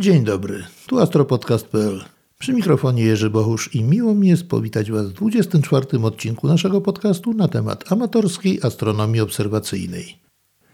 Dzień dobry, tu astropodcast.pl. Przy mikrofonie Jerzy Bohusz i miło mi jest powitać Was w 24 odcinku naszego podcastu na temat amatorskiej astronomii obserwacyjnej.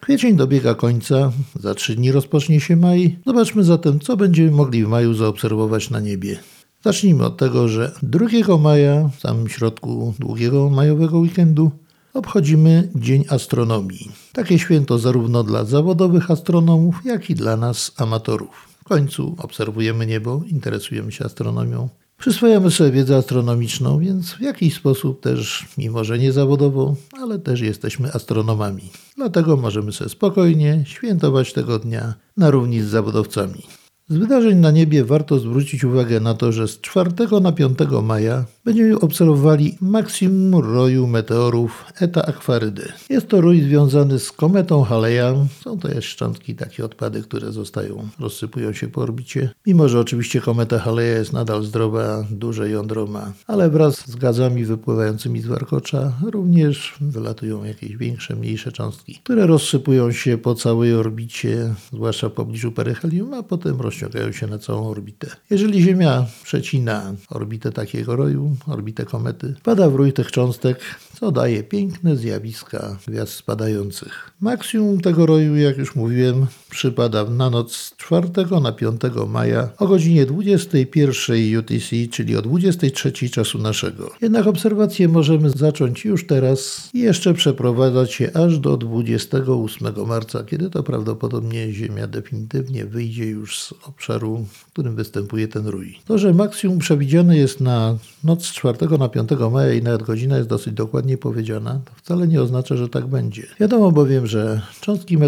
Kwiecień dobiega końca, za trzy dni rozpocznie się maj. Zobaczmy zatem, co będziemy mogli w maju zaobserwować na niebie. Zacznijmy od tego, że 2 maja, w samym środku długiego majowego weekendu, obchodzimy Dzień Astronomii. Takie święto zarówno dla zawodowych astronomów, jak i dla nas, amatorów. W końcu obserwujemy niebo, interesujemy się astronomią. Przyswajamy sobie wiedzę astronomiczną, więc w jakiś sposób też, mimo że nie zawodowo, ale też jesteśmy astronomami. Dlatego możemy sobie spokojnie świętować tego dnia na równi z zawodowcami. Z wydarzeń na niebie warto zwrócić uwagę na to, że z 4 na 5 maja będziemy obserwowali maksimum roju meteorów Eta Aquarydy. Jest to rój związany z kometą Haleja. Są to jest szczątki, takie odpady, które zostają, rozsypują się po orbicie. Mimo, że oczywiście kometa Haleja jest nadal zdrowa, duże jądro ma, ale wraz z gazami wypływającymi z warkocza również wylatują jakieś większe, mniejsze cząstki, które rozsypują się po całej orbicie, zwłaszcza w pobliżu peryhelium, a potem rozciągają się na całą orbitę. Jeżeli Ziemia przecina orbitę takiego roju, orbitę komety, wpada w rój tych cząstek, co daje piękne zjawiska gwiazd spadających. Maksimum tego roju, jak już mówiłem, przypada na noc z 4 na 5 maja o godzinie 21 UTC, czyli o 23 czasu naszego. Jednak obserwacje możemy zacząć już teraz i jeszcze przeprowadzać się aż do 28 marca, kiedy to prawdopodobnie Ziemia definitywnie wyjdzie już z obszaru, w którym występuje ten rój. To, że maksimum przewidziane jest na noc z 4 na 5 maja i nawet godzina jest dosyć dokładnie powiedziana, to wcale nie oznacza, że tak będzie. Wiadomo bowiem, że cząstki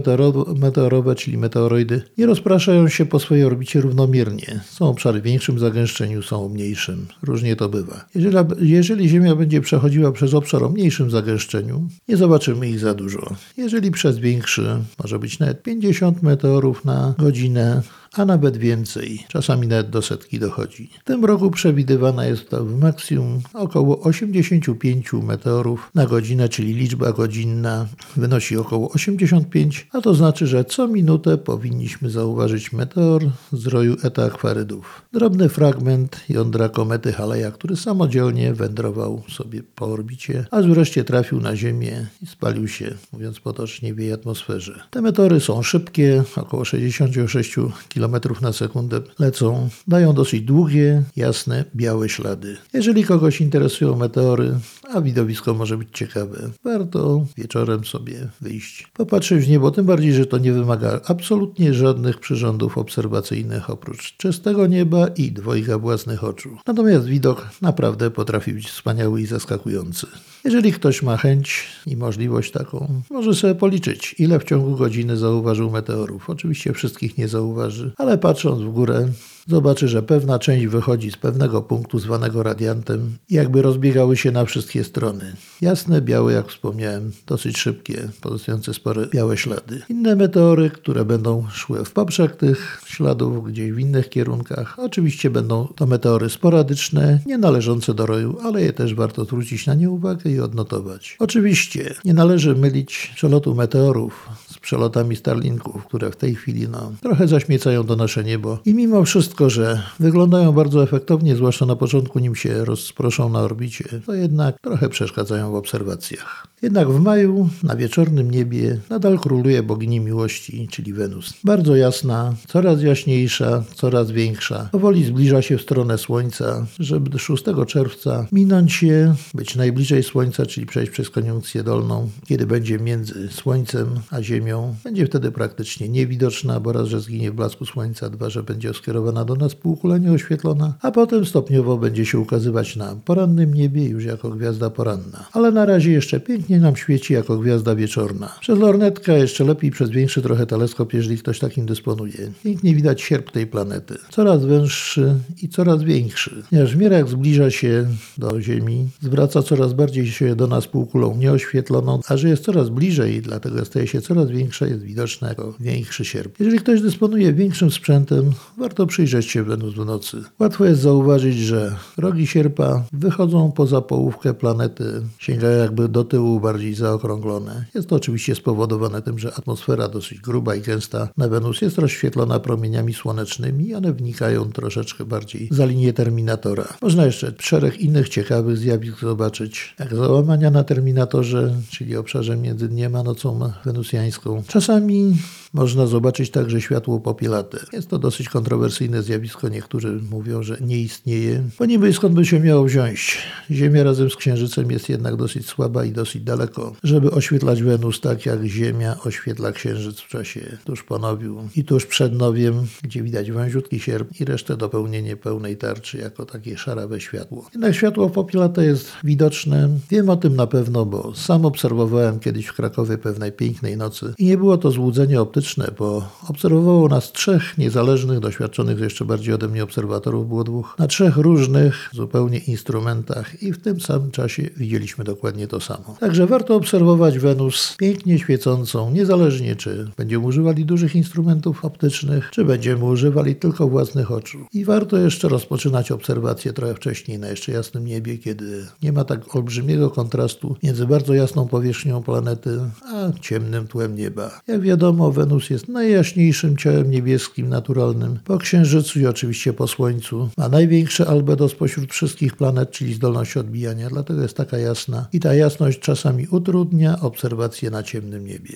meteorowe, czyli meteoroidy, nie rozpraszają się po swojej orbicie równomiernie. Są obszary w większym zagęszczeniu, są mniejszym. Różnie to bywa. Jeżeli, jeżeli Ziemia będzie przechodziła przez obszar o mniejszym zagęszczeniu, nie zobaczymy ich za dużo. Jeżeli przez większy, może być nawet 50 meteorów na godzinę, a nawet więcej. Czasami nawet do setki dochodzi. W tym roku przewidywana jest to w maksimum około 85 meteorów na godzinę, czyli liczba godzinna wynosi około 85, a to znaczy, że co minutę powinniśmy zauważyć meteor z roju Eta Aquarydów. Drobny fragment jądra komety Haleja, który samodzielnie wędrował sobie po orbicie, aż wreszcie trafił na Ziemię i spalił się, mówiąc potocznie, w jej atmosferze. Te meteory są szybkie, około 66 km km na sekundę lecą, dają dosyć długie, jasne, białe ślady. Jeżeli kogoś interesują meteory, a widowisko może być ciekawe, warto wieczorem sobie wyjść, popatrzeć w niebo, tym bardziej, że to nie wymaga absolutnie żadnych przyrządów obserwacyjnych oprócz czystego nieba i dwojga własnych oczu. Natomiast widok naprawdę potrafi być wspaniały i zaskakujący. Jeżeli ktoś ma chęć i możliwość taką, może sobie policzyć, ile w ciągu godziny zauważył meteorów. Oczywiście wszystkich nie zauważy, ale patrząc w górę, zobaczy, że pewna część wychodzi z pewnego punktu zwanego radiantem jakby rozbiegały się na wszystkie strony. Jasne, białe, jak wspomniałem, dosyć szybkie, pozostające spore białe ślady. Inne meteory, które będą szły w poprzek tych śladów, gdzieś w innych kierunkach, oczywiście będą to meteory sporadyczne, nie należące do roju, ale je też warto zwrócić na nie uwagę i odnotować. Oczywiście nie należy mylić przelotu meteorów przelotami Starlinków, które w tej chwili no, trochę zaśmiecają do nasze niebo i mimo wszystko wszystko, że wyglądają bardzo efektownie, zwłaszcza na początku, nim się rozproszą na orbicie, to jednak trochę przeszkadzają w obserwacjach. Jednak w maju na wieczornym niebie nadal króluje bogini miłości, czyli Wenus. Bardzo jasna, coraz jaśniejsza, coraz większa. Powoli zbliża się w stronę Słońca, żeby 6 czerwca minąć je, być najbliżej Słońca, czyli przejść przez koniunkcję dolną, kiedy będzie między Słońcem a Ziemią. Będzie wtedy praktycznie niewidoczna, bo raz, że zginie w blasku Słońca, dwa, że będzie skierowana do nas półkula nieoświetlona, a potem stopniowo będzie się ukazywać na porannym niebie już jako gwiazda poranna. Ale na razie jeszcze pięknie nam świeci jako gwiazda wieczorna. Przez lornetkę, jeszcze lepiej przez większy trochę teleskop, jeżeli ktoś takim dysponuje. Pięknie widać sierp tej planety. Coraz węższy i coraz większy. Ponieważ w miarę jak zbliża się do Ziemi, zwraca coraz bardziej się do nas półkulą nieoświetloną, a że jest coraz bliżej, dlatego staje się coraz większy większa jest widoczna jako większy sierp. Jeżeli ktoś dysponuje większym sprzętem, warto przyjrzeć się Wenus w nocy. Łatwo jest zauważyć, że rogi sierpa wychodzą poza połówkę planety, sięgają jakby do tyłu bardziej zaokrąglone. Jest to oczywiście spowodowane tym, że atmosfera dosyć gruba i gęsta na Wenus jest rozświetlona promieniami słonecznymi i one wnikają troszeczkę bardziej za linię terminatora. Można jeszcze szereg innych ciekawych zjawisk zobaczyć, jak załamania na terminatorze, czyli obszarze między dniem a nocą wenusjańską. Czasami można zobaczyć także światło popielate. Jest to dosyć kontrowersyjne zjawisko. Niektórzy mówią, że nie istnieje, bo niby skąd by się miało wziąć. Ziemia razem z Księżycem jest jednak dosyć słaba i dosyć daleko, żeby oświetlać Wenus tak jak Ziemia oświetla Księżyc w czasie tuż po nowiu i tuż przed nowiem, gdzie widać wąziutki sierp i resztę dopełnienie pełnej tarczy jako takie szarawe światło. Jednak światło popielate jest widoczne. Wiem o tym na pewno, bo sam obserwowałem kiedyś w Krakowie pewnej pięknej nocy i nie było to złudzenie optyczne bo obserwowało nas trzech niezależnych, doświadczonych jeszcze bardziej ode mnie obserwatorów, było dwóch, na trzech różnych zupełnie instrumentach i w tym samym czasie widzieliśmy dokładnie to samo. Także warto obserwować Wenus pięknie świecącą, niezależnie czy będziemy używali dużych instrumentów optycznych, czy będziemy używali tylko własnych oczu. I warto jeszcze rozpoczynać obserwacje trochę wcześniej, na jeszcze jasnym niebie, kiedy nie ma tak olbrzymiego kontrastu między bardzo jasną powierzchnią planety, a ciemnym tłem nieba. Jak wiadomo, Wenus jest najjaśniejszym ciałem niebieskim naturalnym po Księżycu i oczywiście po Słońcu. Ma największe albedo spośród wszystkich planet, czyli zdolność odbijania, dlatego jest taka jasna. I ta jasność czasami utrudnia obserwacje na ciemnym niebie.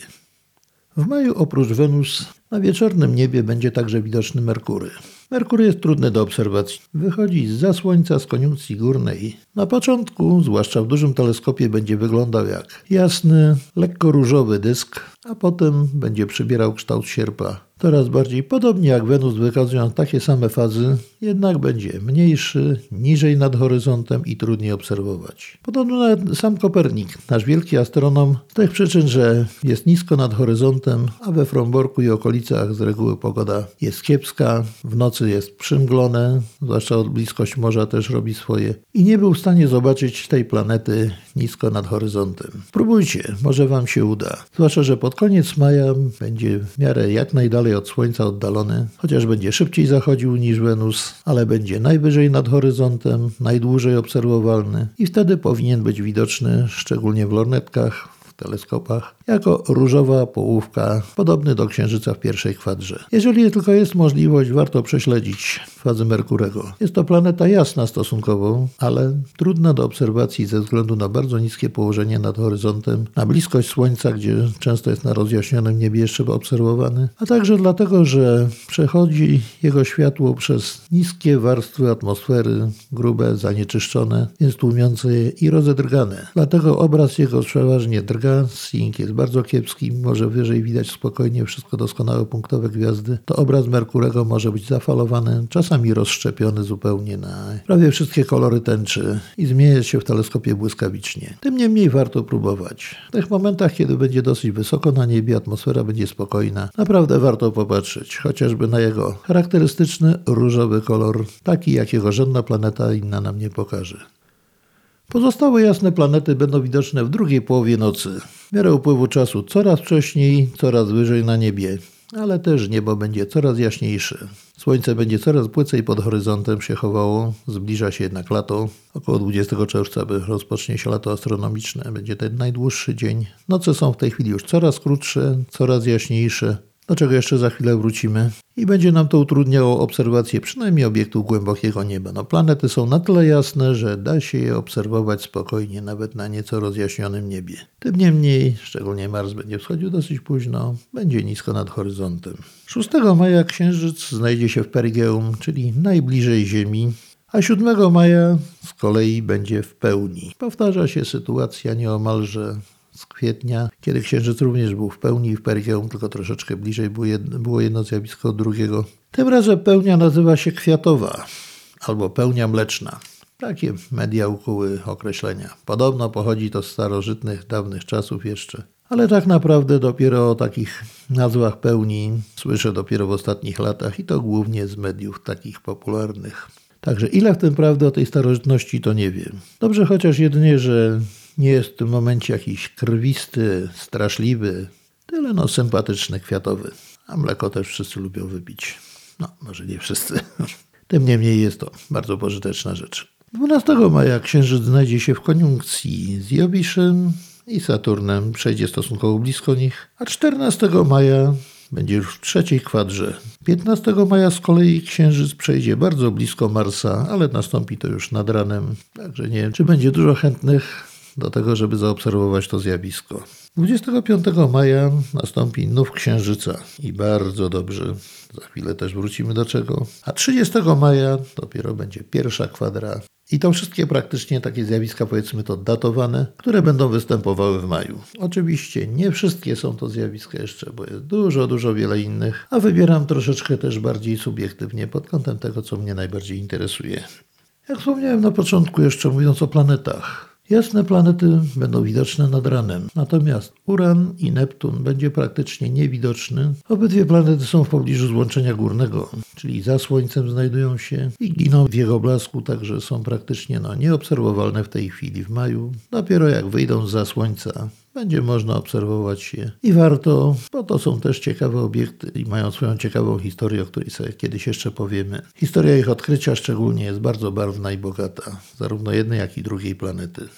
W maju oprócz Wenus na wieczornym niebie będzie także widoczny Merkury. Merkury jest trudny do obserwacji. Wychodzi za Słońca z koniunkcji górnej. Na początku, zwłaszcza w dużym teleskopie, będzie wyglądał jak jasny, lekko różowy dysk, a potem będzie przybierał kształt sierpa. Coraz bardziej podobnie jak Wenus wykazują takie same fazy, jednak będzie mniejszy, niżej nad horyzontem i trudniej obserwować. Podobno nawet sam Kopernik, nasz wielki astronom, z tych przyczyn, że jest nisko nad horyzontem, a we Fromborku i okolicach z reguły pogoda jest kiepska, w nocy jest przymglone, zwłaszcza bliskość morza też robi swoje i nie był w stanie zobaczyć tej planety nisko nad horyzontem. Spróbujcie, może Wam się uda. Zwłaszcza, że pod koniec maja będzie w miarę jak najdalej od Słońca oddalony, chociaż będzie szybciej zachodził niż Wenus, ale będzie najwyżej nad horyzontem, najdłużej obserwowalny i wtedy powinien być widoczny, szczególnie w lornetkach, teleskopach jako różowa połówka, podobny do Księżyca w pierwszej kwadrze. Jeżeli tylko jest możliwość, warto prześledzić fazę Merkurego. Jest to planeta jasna stosunkowo, ale trudna do obserwacji ze względu na bardzo niskie położenie nad horyzontem, na bliskość Słońca, gdzie często jest na rozjaśnionym niebie jeszcze obserwowany, a także dlatego, że przechodzi jego światło przez niskie warstwy atmosfery, grube, zanieczyszczone, jest tłumiące je i rozedrgane. Dlatego obraz jego przeważnie drga Sync jest bardzo kiepski, mimo że wyżej widać spokojnie wszystko doskonałe punktowe gwiazdy, to obraz Merkurego może być zafalowany, czasami rozszczepiony zupełnie na prawie wszystkie kolory tęczy i zmieniać się w teleskopie błyskawicznie. Tym niemniej warto próbować. W tych momentach, kiedy będzie dosyć wysoko na niebie, atmosfera będzie spokojna, naprawdę warto popatrzeć, chociażby na jego charakterystyczny różowy kolor, taki jakiego żadna planeta inna nam nie pokaże. Pozostałe jasne planety będą widoczne w drugiej połowie nocy. W miarę upływu czasu coraz wcześniej, coraz wyżej na niebie, ale też niebo będzie coraz jaśniejsze. Słońce będzie coraz płycej pod horyzontem się chowało, zbliża się jednak lato. Około 20 czerwca rozpocznie się lato astronomiczne, będzie ten najdłuższy dzień. Noce są w tej chwili już coraz krótsze, coraz jaśniejsze do czego jeszcze za chwilę wrócimy. I będzie nam to utrudniało obserwację przynajmniej obiektów głębokiego nieba. No, planety są na tyle jasne, że da się je obserwować spokojnie, nawet na nieco rozjaśnionym niebie. Tym niemniej, szczególnie Mars będzie wschodził dosyć późno, będzie nisko nad horyzontem. 6 maja Księżyc znajdzie się w Perigeum, czyli najbliżej Ziemi, a 7 maja z kolei będzie w pełni. Powtarza się sytuacja nieomalże z kwietnia, kiedy księżyc również był w pełni w Perigeum, tylko troszeczkę bliżej było jedno, było jedno zjawisko od drugiego. Tym razem pełnia nazywa się kwiatowa albo pełnia mleczna. Takie media ukuły określenia. Podobno pochodzi to z starożytnych, dawnych czasów jeszcze. Ale tak naprawdę dopiero o takich nazwach pełni słyszę dopiero w ostatnich latach i to głównie z mediów takich popularnych. Także ile w tym prawdy o tej starożytności to nie wiem. Dobrze chociaż jedynie, że nie jest w tym momencie jakiś krwisty, straszliwy, Tyle no sympatyczny, kwiatowy. A mleko też wszyscy lubią wypić. No, może nie wszyscy. Tym niemniej jest to bardzo pożyteczna rzecz. 12 maja Księżyc znajdzie się w koniunkcji z Jowiszem i Saturnem, przejdzie stosunkowo blisko nich, a 14 maja będzie już w trzeciej kwadrze. 15 maja z kolei Księżyc przejdzie bardzo blisko Marsa, ale nastąpi to już nad ranem, także nie wiem, czy będzie dużo chętnych do tego, żeby zaobserwować to zjawisko. 25 maja nastąpi nów księżyca i bardzo dobrze. Za chwilę też wrócimy do czego. A 30 maja dopiero będzie pierwsza kwadra. I to wszystkie praktycznie takie zjawiska, powiedzmy to datowane, które będą występowały w maju. Oczywiście nie wszystkie są to zjawiska jeszcze, bo jest dużo, dużo wiele innych, a wybieram troszeczkę też bardziej subiektywnie pod kątem tego, co mnie najbardziej interesuje. Jak wspomniałem na początku, jeszcze mówiąc o planetach, Jasne planety będą widoczne nad ranem, natomiast Uran i Neptun będzie praktycznie niewidoczny. Obydwie planety są w pobliżu złączenia górnego, czyli za Słońcem znajdują się i giną w jego blasku, także są praktycznie no, nieobserwowalne w tej chwili w maju. Dopiero jak wyjdą za Słońca, będzie można obserwować je i warto, bo to są też ciekawe obiekty i mają swoją ciekawą historię, o której sobie kiedyś jeszcze powiemy. Historia ich odkrycia szczególnie jest bardzo barwna i bogata, zarówno jednej, jak i drugiej planety.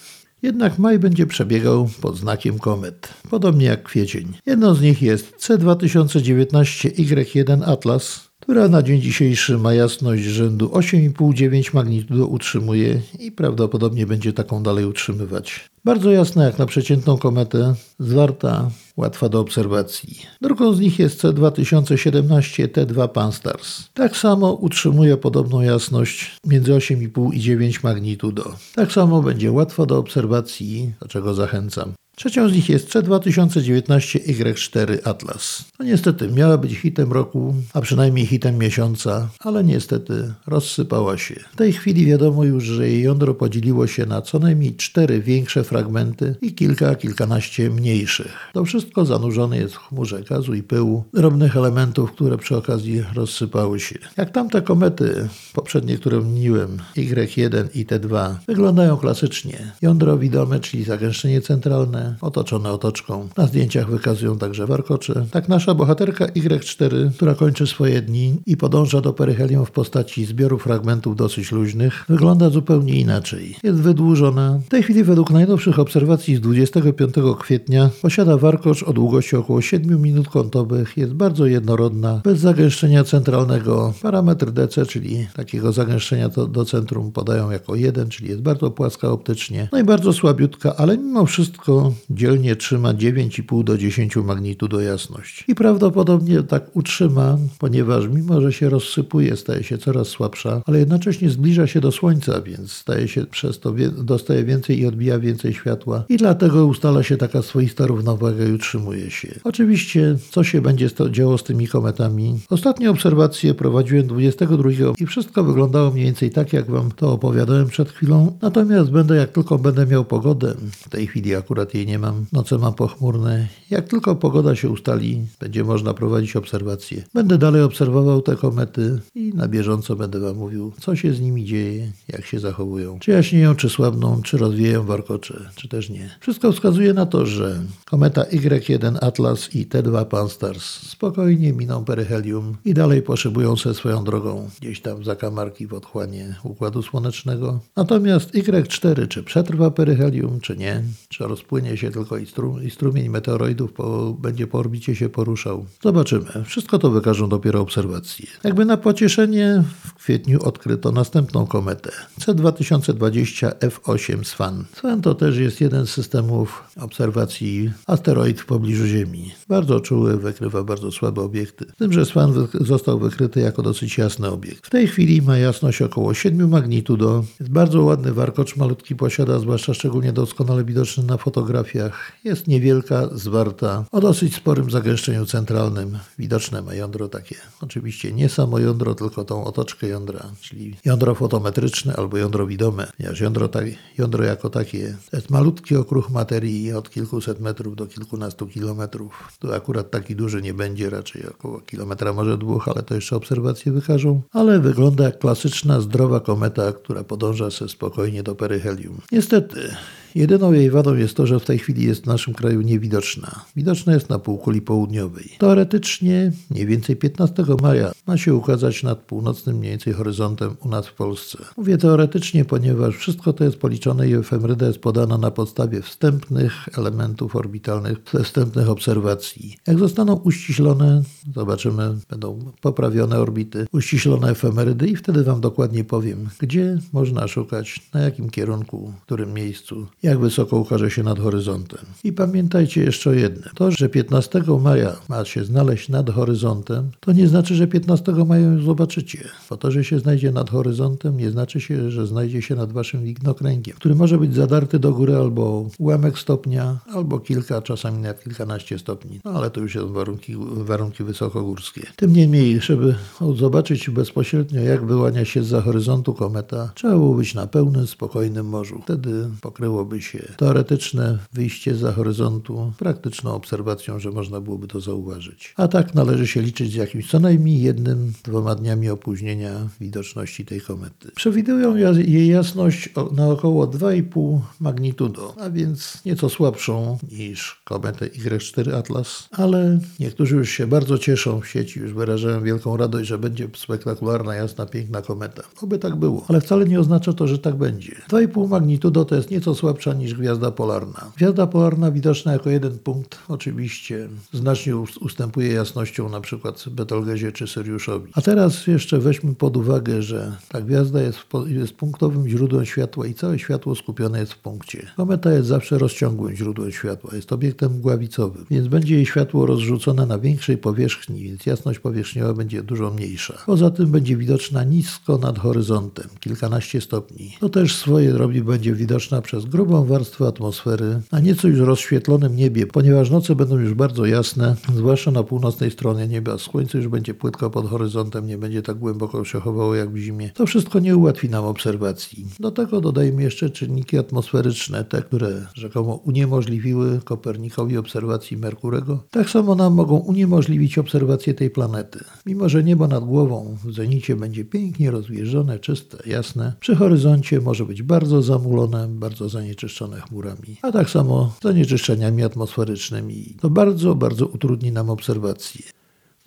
Jednak maj będzie przebiegał pod znakiem komet, podobnie jak kwiecień. Jedną z nich jest C2019Y1 Atlas, która na dzień dzisiejszy ma jasność rzędu 8,5-9 magnitudo utrzymuje i prawdopodobnie będzie taką dalej utrzymywać. Bardzo jasna jak na przeciętną kometę, zwarta, łatwa do obserwacji. Drugą z nich jest C2017 T2 Pan-STARRS. Tak samo utrzymuje podobną jasność między 8,5 i 9 magnitudo. Tak samo będzie łatwa do obserwacji, do czego zachęcam. Trzecią z nich jest C2019Y4 Atlas. No niestety miała być hitem roku, a przynajmniej hitem miesiąca, ale niestety rozsypała się. W tej chwili wiadomo już, że jej jądro podzieliło się na co najmniej cztery większe fragmenty i kilka, kilkanaście mniejszych. To wszystko zanurzone jest w chmurze gazu i pyłu, drobnych elementów, które przy okazji rozsypały się. Jak tamte komety, poprzednie, które wymieniłem, Y1 i T2, wyglądają klasycznie. Jądro widome, czyli zagęszczenie centralne, otoczone otoczką. Na zdjęciach wykazują także warkocze. Tak nasza bohaterka Y4, która kończy swoje dni i podąża do peryhelium w postaci zbioru fragmentów dosyć luźnych, wygląda zupełnie inaczej. Jest wydłużona. W tej chwili według najnowszych obserwacji z 25 kwietnia posiada warkocz o długości około 7 minut kątowych, jest bardzo jednorodna, bez zagęszczenia centralnego. Parametr DC, czyli takiego zagęszczenia do, do centrum podają jako 1, czyli jest bardzo płaska optycznie. No i bardzo słabiutka, ale mimo wszystko dzielnie trzyma 9,5 do 10 magnitudo jasność. I prawdopodobnie tak utrzyma, ponieważ mimo, że się rozsypuje, staje się coraz słabsza, ale jednocześnie zbliża się do Słońca, więc staje się przez to, dostaje więcej i odbija więcej światła i dlatego ustala się taka swoista równowaga i utrzymuje się. Oczywiście, co się będzie działo z tymi kometami? Ostatnie obserwacje prowadziłem 22 i wszystko wyglądało mniej więcej tak, jak Wam to opowiadałem przed chwilą. Natomiast będę, jak tylko będę miał pogodę, w tej chwili akurat jej nie mam, noce mam pochmurne. Jak tylko pogoda się ustali, będzie można prowadzić obserwacje. Będę dalej obserwował te komety i na bieżąco będę Wam mówił, co się z nimi dzieje, jak się zachowują. Czy jaśnieją, czy słabną, czy rozwijają warkocze, czy też nie. Wszystko wskazuje na to, że kometa Y1 Atlas i T2 Pan-STARRS spokojnie miną peryhelium i dalej poszybują se swoją drogą gdzieś tam w zakamarki w otchłanie Układu Słonecznego. Natomiast Y4 czy przetrwa peryhelium, czy nie, czy rozpłynie się tylko i, strum, i strumień meteoroidów po, będzie po orbicie się poruszał. Zobaczymy. Wszystko to wykażą dopiero obserwacje. Jakby na pocieszenie w kwietniu odkryto następną kometę C2020 F8 Swan. Swan to też jest jeden z systemów obserwacji asteroid w pobliżu Ziemi. Bardzo czuły, wykrywa bardzo słabe obiekty. Z tym, że Swan został wykryty jako dosyć jasny obiekt. W tej chwili ma jasność około 7 magnitudo. Jest bardzo ładny warkocz, malutki posiada, zwłaszcza szczególnie doskonale widoczny na fotografii fotografiach jest niewielka, zwarta, o dosyć sporym zagęszczeniu centralnym. Widoczne ma jądro takie, oczywiście nie samo jądro, tylko tą otoczkę jądra, czyli jądro fotometryczne albo jądro widome, ponieważ jądro, tak, jądro jako takie to jest malutki okruch materii od kilkuset metrów do kilkunastu kilometrów. Tu akurat taki duży nie będzie, raczej około kilometra, może dwóch, ale to jeszcze obserwacje wykażą. Ale wygląda jak klasyczna, zdrowa kometa, która podąża se spokojnie do peryhelium. Niestety, Jedyną jej wadą jest to, że w tej chwili jest w naszym kraju niewidoczna. Widoczna jest na półkuli południowej. Teoretycznie mniej więcej 15 maja ma się ukazać nad północnym mniej więcej horyzontem u nas w Polsce. Mówię teoretycznie, ponieważ wszystko to jest policzone i efemeryda jest podana na podstawie wstępnych elementów orbitalnych, wstępnych obserwacji. Jak zostaną uściślone, zobaczymy, będą poprawione orbity, uściślone efemerydy i wtedy Wam dokładnie powiem, gdzie można szukać, na jakim kierunku, w którym miejscu, jak wysoko ukaże się nad horyzontem. I pamiętajcie jeszcze o jednym. To, że 15 maja ma się znaleźć nad horyzontem, to nie znaczy, że 15 maja ją zobaczycie. Bo to, że się znajdzie nad horyzontem, nie znaczy się, że znajdzie się nad Waszym widnokręgiem, który może być zadarty do góry albo ułamek stopnia, albo kilka, czasami nawet kilkanaście stopni. No ale to już są warunki, warunki wysokogórskie. Tym niemniej, żeby zobaczyć bezpośrednio, jak wyłania się za horyzontu kometa, trzeba było być na pełnym, spokojnym morzu. Wtedy pokryłoby się teoretyczne wyjście za horyzontu praktyczną obserwacją, że można byłoby to zauważyć. A tak należy się liczyć z jakimś co najmniej jednym, dwoma dniami opóźnienia widoczności tej komety. Przewidują jej jasność na około 2,5 magnitudo, a więc nieco słabszą niż kometę Y4 Atlas, ale niektórzy już się bardzo cieszą w sieci, już wyrażają wielką radość, że będzie spektakularna, jasna, piękna kometa. Oby tak było, ale wcale nie oznacza to, że tak będzie. 2,5 magnitudo to jest nieco słabsza niż gwiazda polarna. Gwiazda polarna widoczna jako jeden punkt oczywiście znacznie ustępuje jasnością na przykład Betelgezie czy Syriuszowi. A teraz jeszcze weźmy pod uwagę, że ta gwiazda jest, jest punktowym źródłem światła i całe światło skupione jest w punkcie. Kometa jest zawsze rozciągłym źródłem światła, jest obiektem mgławicowym, więc będzie jej światło rozrzucone na większej powierzchni, więc jasność powierzchniowa będzie dużo mniejsza. Poza tym będzie widoczna nisko nad horyzontem, kilkanaście stopni. To też swoje robi będzie widoczna przez grubą warstwę atmosfery, a nieco już rozświetlonym niebie, ponieważ noce będą już bardzo jasne, zwłaszcza na północnej stronie nieba. Słońce już będzie płytko pod horyzontem, nie będzie tak głęboko się chowało jak w zimie. To wszystko nie ułatwi nam obserwacji. Do tego dodajmy jeszcze czynniki atmosferyczne, te, które rzekomo uniemożliwiły Kopernikowi obserwacji Merkurego. Tak samo nam mogą uniemożliwić obserwację tej planety. Mimo, że niebo nad głową w zenicie będzie pięknie rozwieżone, czyste, jasne, przy horyzoncie może być bardzo zamulone, bardzo zanieczyszczone chmurami, a tak samo zanieczyszczeniami atmosferycznymi. To bardzo, bardzo utrudni nam obserwację.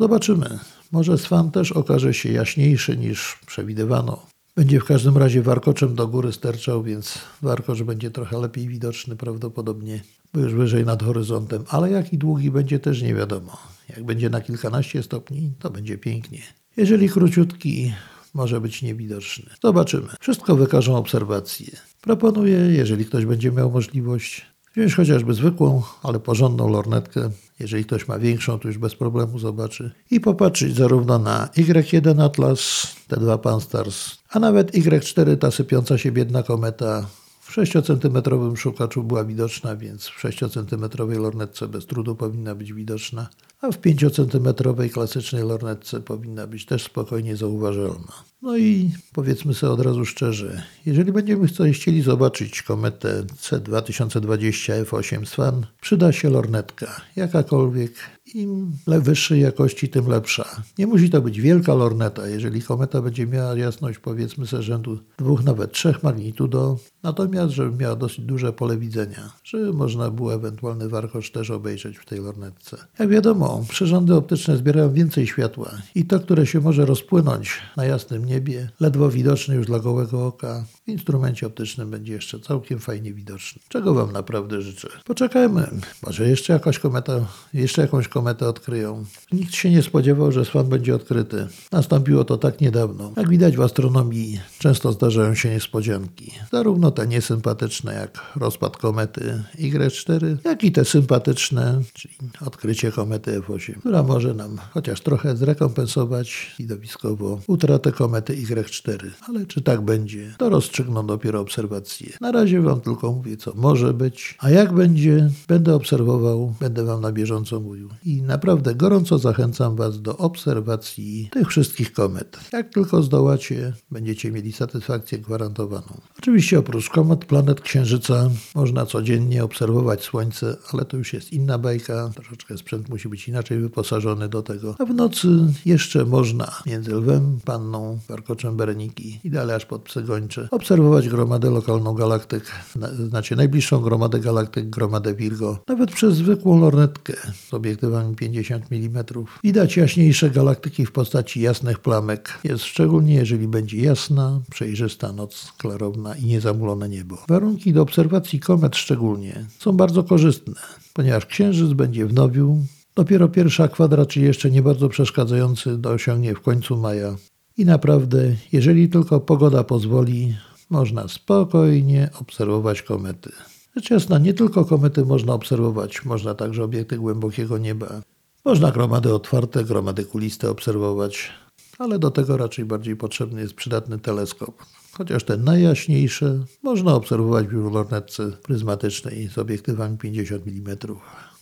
Zobaczymy. Może Swan też okaże się jaśniejszy niż przewidywano. Będzie w każdym razie warkoczem do góry sterczał, więc warkocz będzie trochę lepiej widoczny prawdopodobnie, bo już wyżej nad horyzontem, ale jaki długi będzie też nie wiadomo. Jak będzie na kilkanaście stopni, to będzie pięknie. Jeżeli króciutki, może być niewidoczny. Zobaczymy. Wszystko wykażą obserwacje. Proponuję, jeżeli ktoś będzie miał możliwość, wziąć chociażby zwykłą, ale porządną lornetkę. Jeżeli ktoś ma większą, to już bez problemu zobaczy. I popatrzeć zarówno na Y1 Atlas, T2 Pan-STARRS, a nawet Y4, ta sypiąca się biedna kometa, w 6-centymetrowym szukaczu była widoczna, więc w 6-centymetrowej lornetce bez trudu powinna być widoczna, a w 5-centymetrowej klasycznej lornetce powinna być też spokojnie zauważalna. No i powiedzmy sobie od razu szczerze, jeżeli będziemy chcieli zobaczyć kometę C2020 F8 Swan, przyda się lornetka, jakakolwiek, im wyższej jakości, tym lepsza. Nie musi to być wielka lorneta. Jeżeli kometa będzie miała jasność powiedzmy ze rzędu dwóch, nawet trzech magnitudo, natomiast żeby miała dosyć duże pole widzenia, żeby można było ewentualny warkocz też obejrzeć w tej lornetce. Jak wiadomo, przyrządy optyczne zbierają więcej światła i to, które się może rozpłynąć na jasnym niebie, ledwo widoczne już dla gołego oka, w instrumencie optycznym będzie jeszcze całkiem fajnie widoczny. Czego Wam naprawdę życzę. Poczekajmy. Może jeszcze jakaś kometa, jeszcze jakąś kometę odkryją. Nikt się nie spodziewał, że Swan będzie odkryty. Nastąpiło to tak niedawno. Jak widać w astronomii często zdarzają się niespodzianki. Zarówno te niesympatyczne jak rozpad komety Y4, jak i te sympatyczne, czyli odkrycie komety F8, która może nam chociaż trochę zrekompensować widowiskowo utratę komety Y4. Ale czy tak będzie, to rozstrzygną dopiero obserwacje. Na razie Wam tylko mówię, co może być, a jak będzie, będę obserwował, będę Wam na bieżąco mówił i naprawdę gorąco zachęcam Was do obserwacji tych wszystkich komet. Jak tylko zdołacie, będziecie mieli satysfakcję gwarantowaną. Oczywiście oprócz komet, planet Księżyca można codziennie obserwować Słońce, ale to już jest inna bajka. Troszeczkę sprzęt musi być inaczej wyposażony do tego. A w nocy jeszcze można między lwem, panną, warkoczem Bereniki i dalej aż pod Psygończe obserwować gromadę lokalną galaktyk, znaczy najbliższą gromadę galaktyk, gromadę Virgo. Nawet przez zwykłą lornetkę z obiektywami 50 mm widać jaśniejsze galaktyki w postaci jasnych plamek. Jest szczególnie, jeżeli będzie jasna, przejrzysta noc, klarowna i niezamulone niebo. Warunki do obserwacji komet szczególnie są bardzo korzystne, ponieważ Księżyc będzie w nowiu, Dopiero pierwsza kwadrat, czyli jeszcze nie bardzo przeszkadzający, osiągnie w końcu maja. I naprawdę, jeżeli tylko pogoda pozwoli, można spokojnie obserwować komety. Rzecz jasna, nie tylko komety można obserwować, można także obiekty głębokiego nieba. Można gromady otwarte, gromady kuliste obserwować, ale do tego raczej bardziej potrzebny jest przydatny teleskop. Chociaż te najjaśniejsze można obserwować w lornetce pryzmatycznej z obiektywami 50 mm.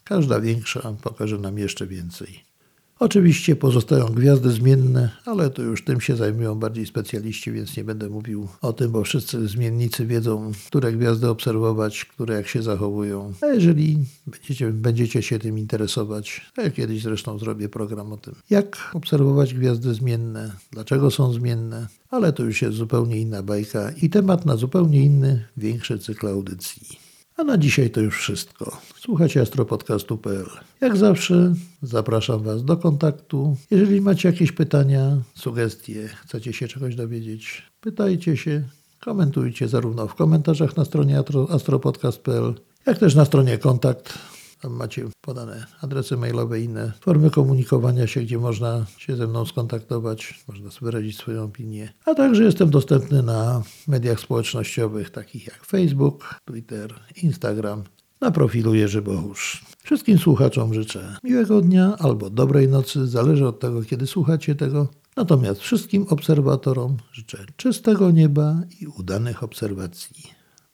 Każda większa pokaże nam jeszcze więcej. Oczywiście pozostają gwiazdy zmienne, ale to już tym się zajmują bardziej specjaliści, więc nie będę mówił o tym, bo wszyscy zmiennicy wiedzą, które gwiazdy obserwować, które jak się zachowują. A jeżeli będziecie, będziecie się tym interesować, to ja kiedyś zresztą zrobię program o tym, jak obserwować gwiazdy zmienne, dlaczego są zmienne, ale to już jest zupełnie inna bajka i temat na zupełnie inny, większy cykl audycji. A na dzisiaj to już wszystko. Słuchajcie astropodcastu.pl. Jak zawsze zapraszam Was do kontaktu. Jeżeli macie jakieś pytania, sugestie, chcecie się czegoś dowiedzieć, pytajcie się, komentujcie zarówno w komentarzach na stronie astropodcast.pl, jak też na stronie kontakt tam macie podane adresy mailowe i inne formy komunikowania się, gdzie można się ze mną skontaktować, można wyrazić swoją opinię. A także jestem dostępny na mediach społecznościowych takich jak Facebook, Twitter, Instagram, na profilu Jerzy Bohusz. Wszystkim słuchaczom życzę miłego dnia albo dobrej nocy, zależy od tego, kiedy słuchacie tego. Natomiast wszystkim obserwatorom życzę czystego nieba i udanych obserwacji.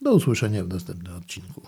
Do usłyszenia w następnym odcinku.